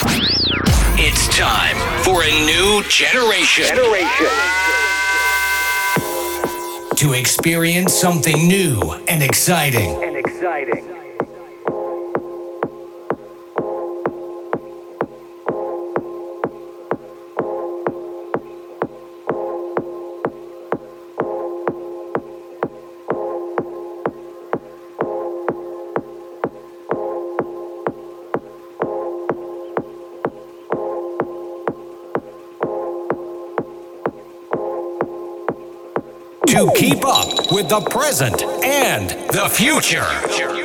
It's time for a new generation. Generation. To experience something new and exciting. And exciting. Keep up with the present and the future.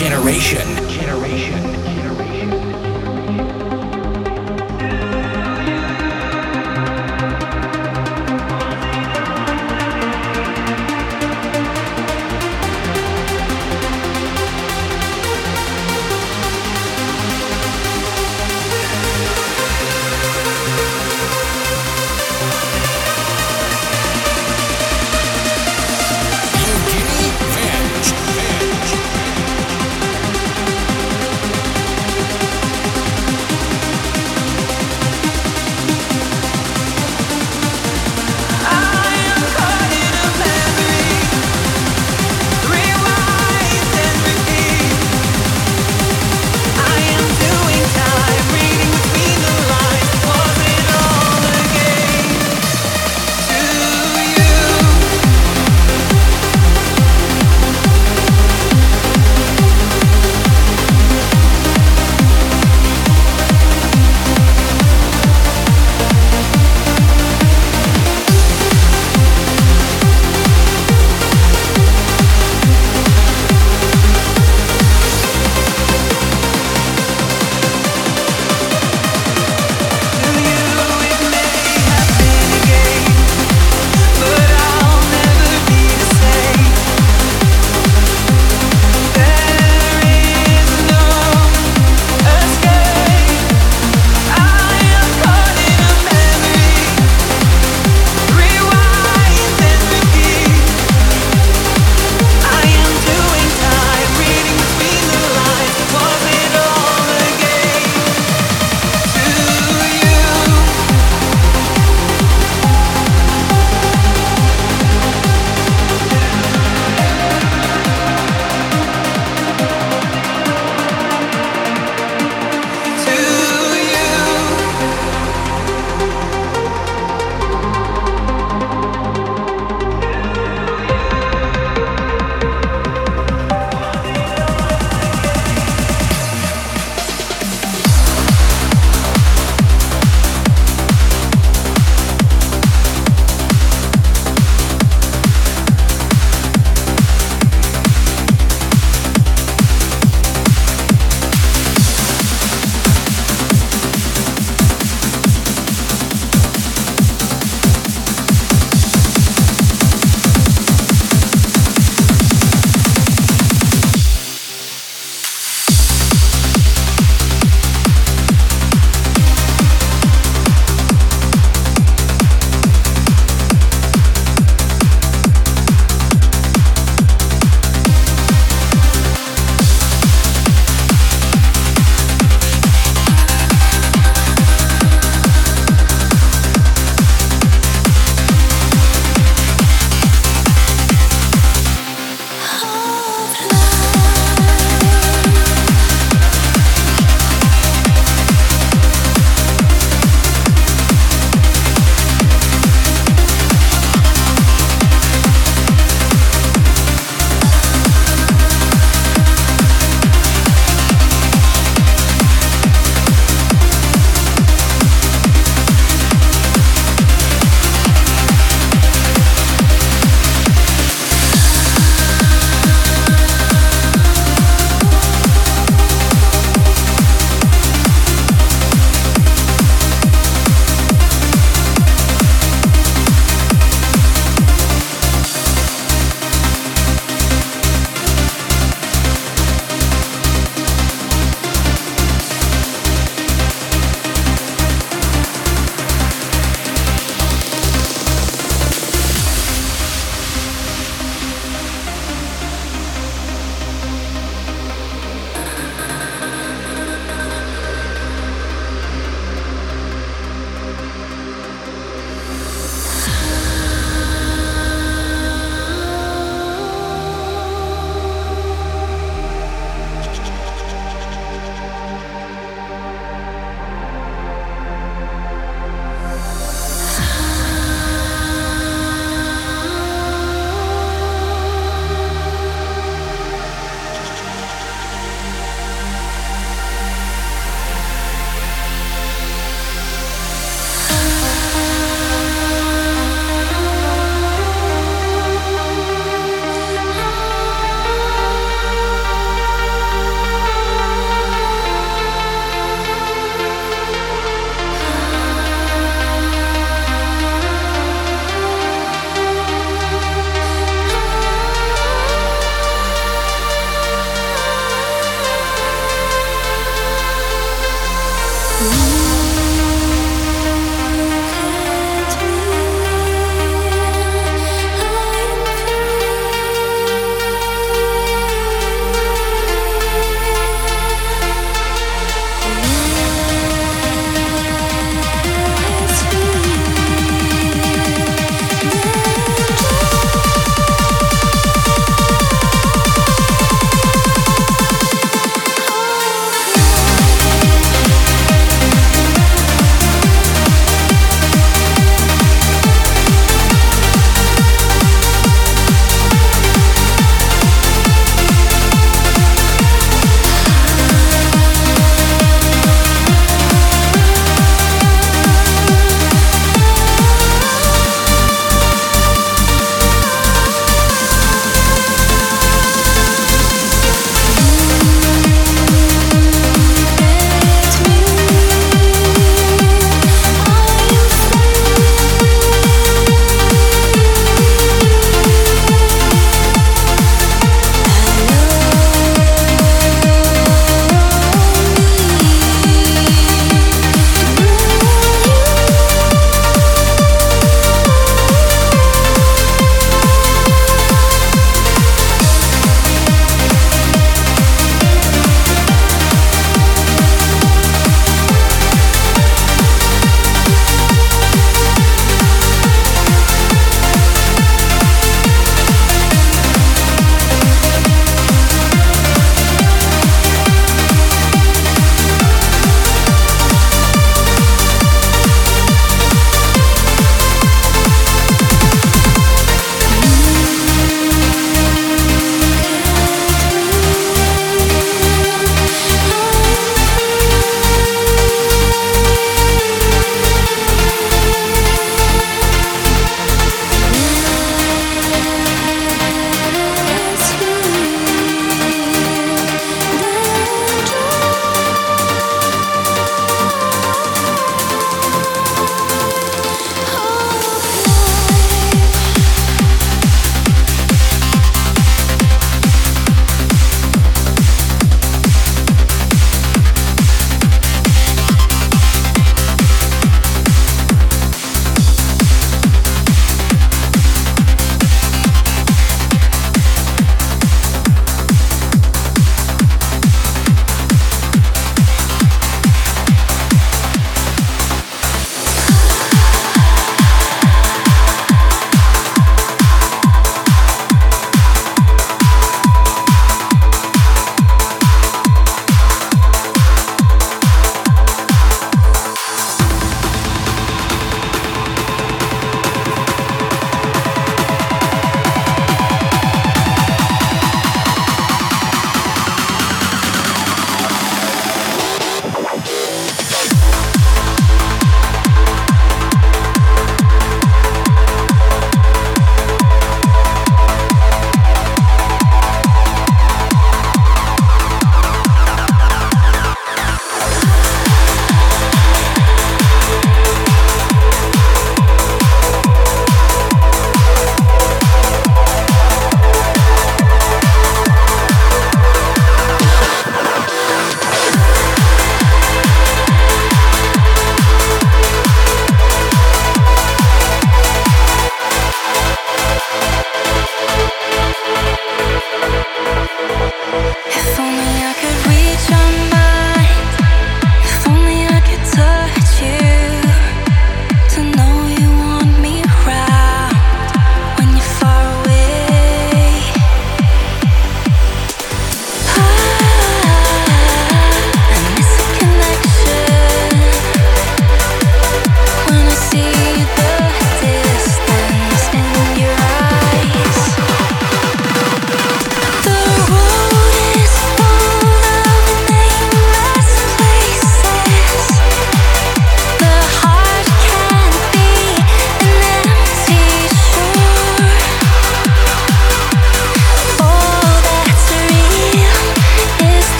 Evgeny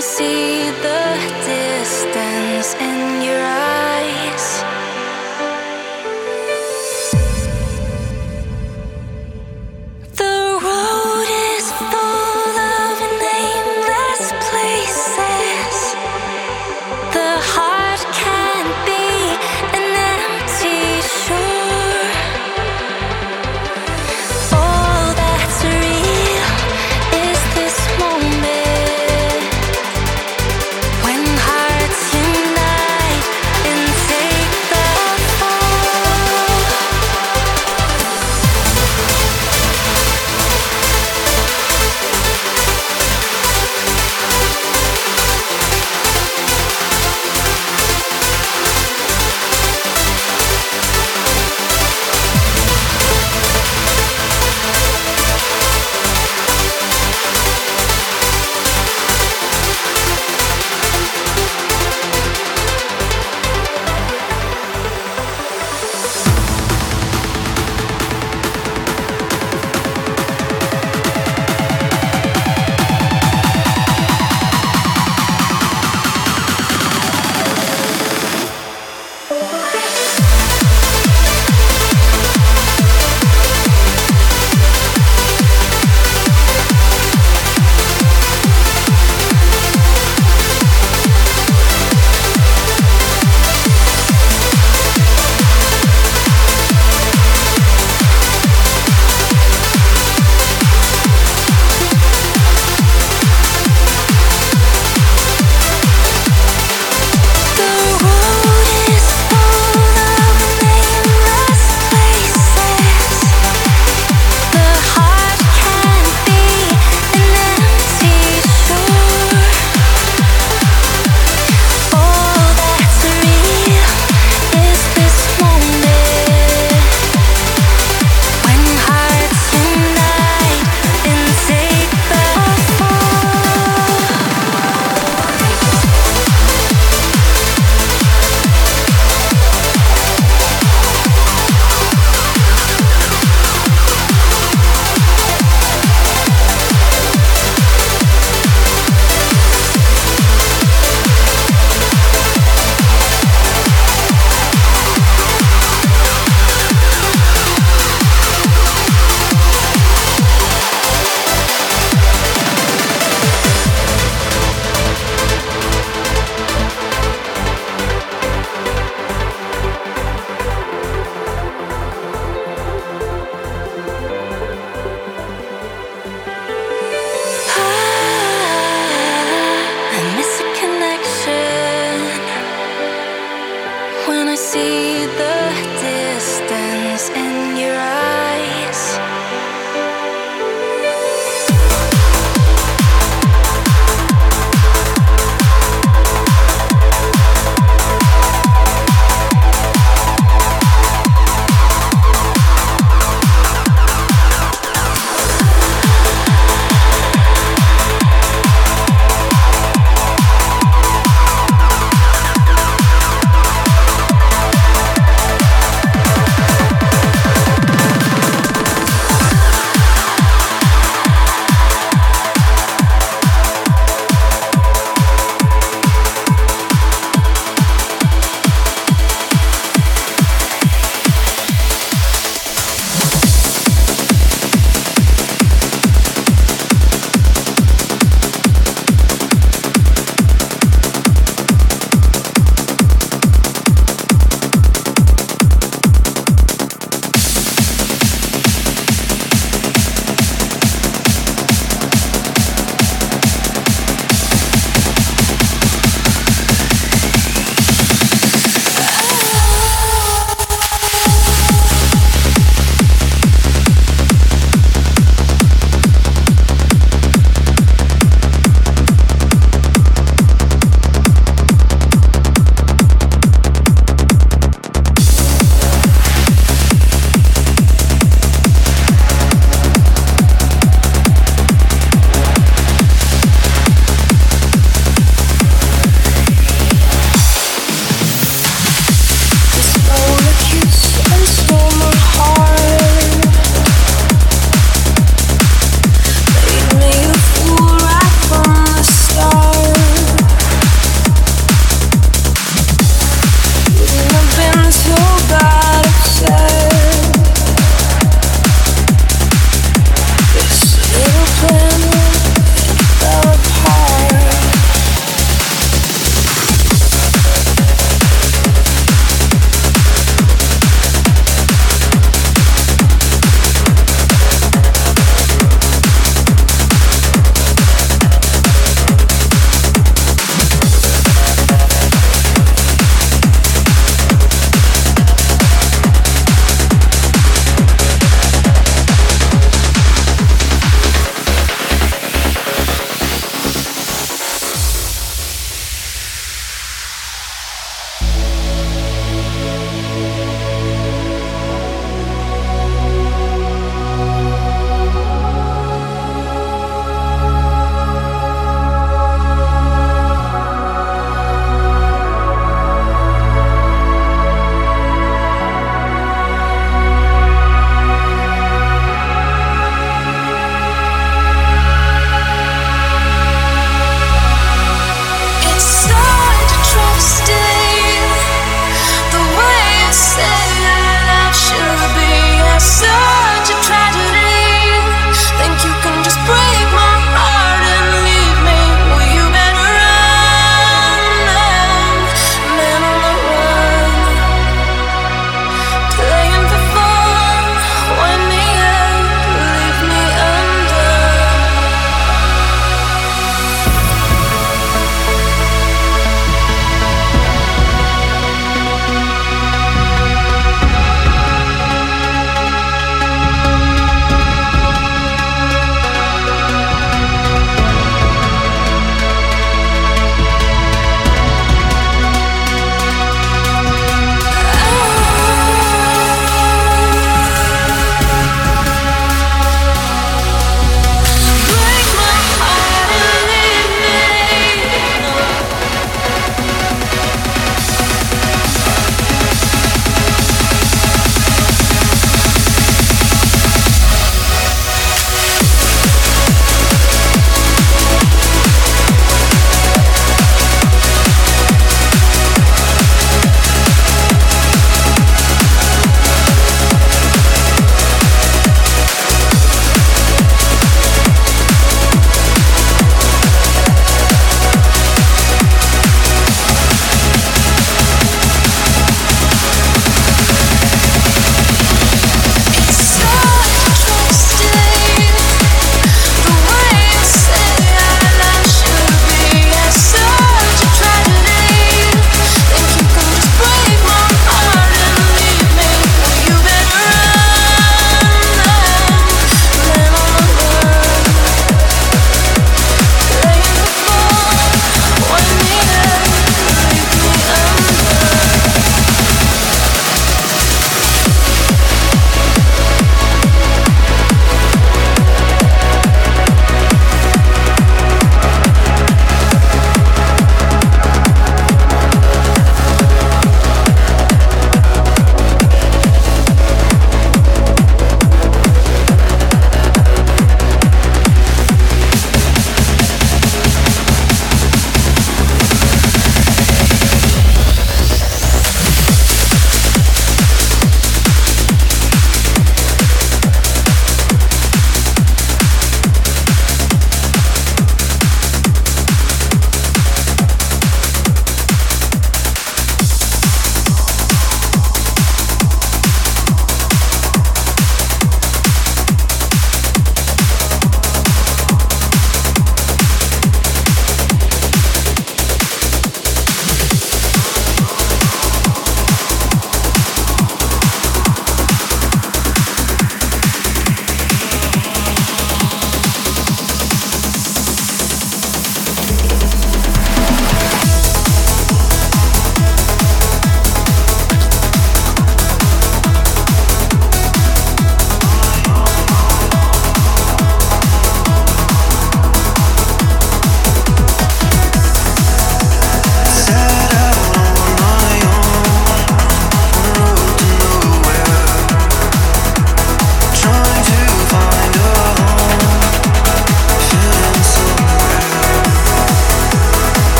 see the distance in your eyes.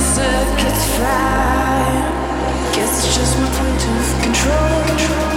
circuits fry. Guess it's just my point of control. control.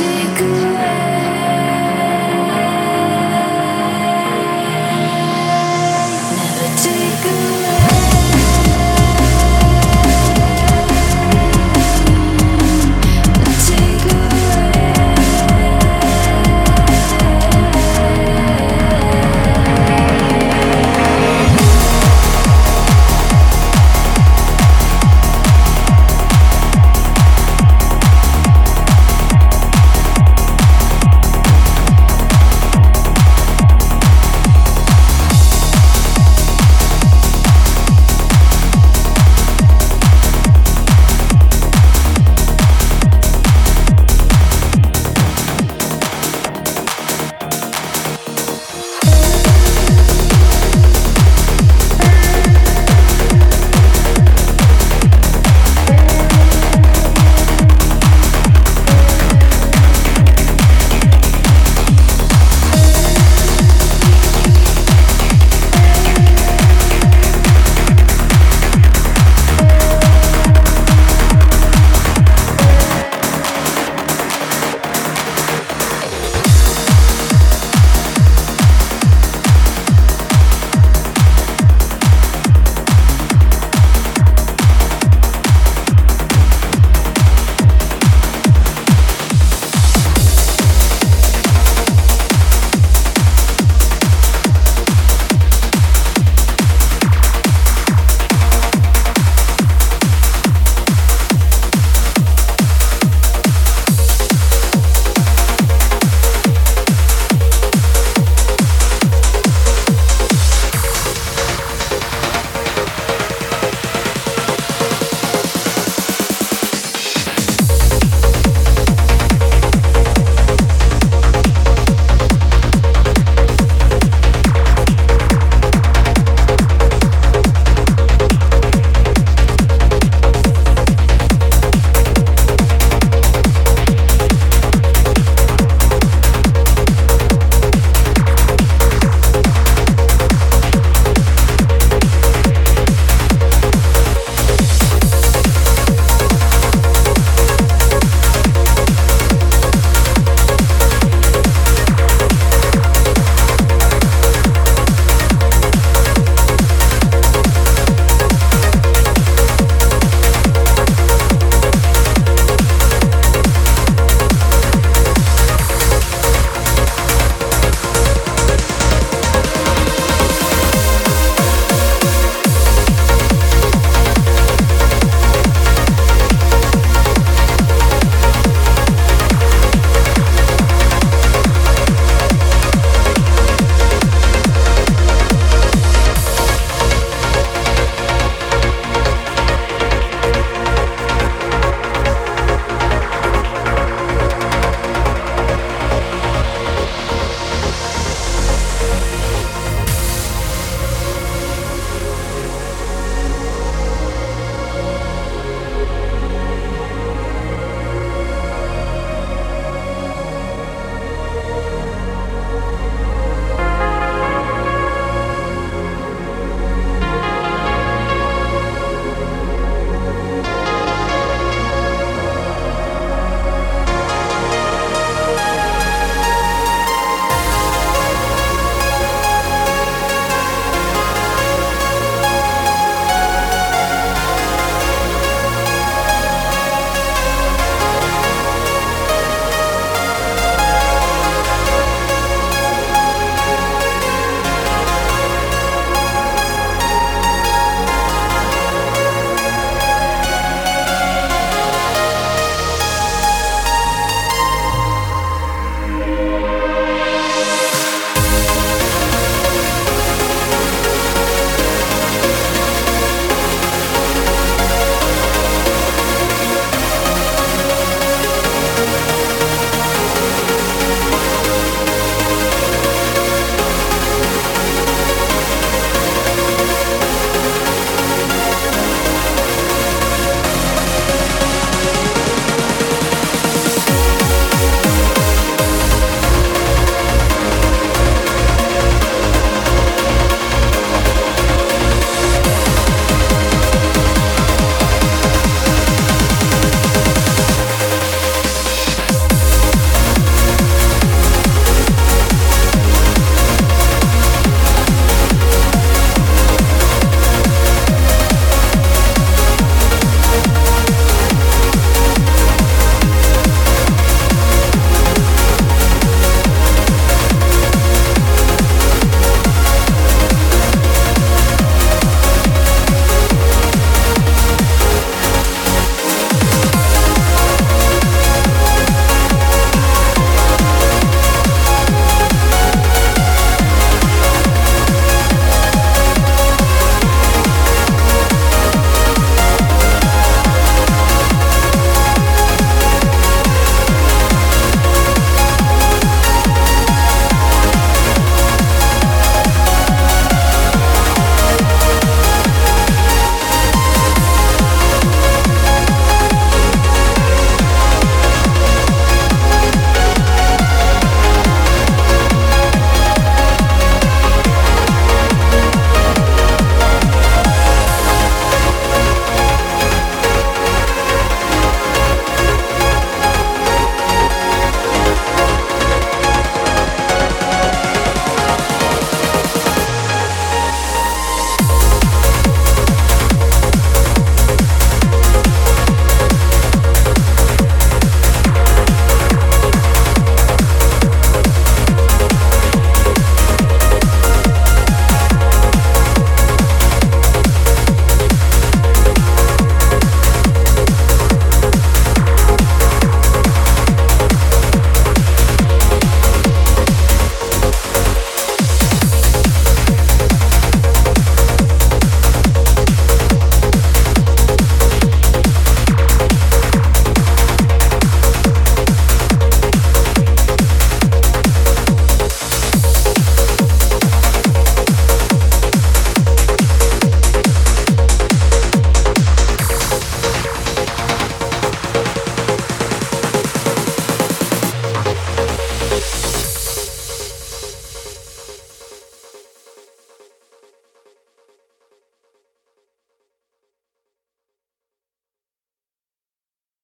magic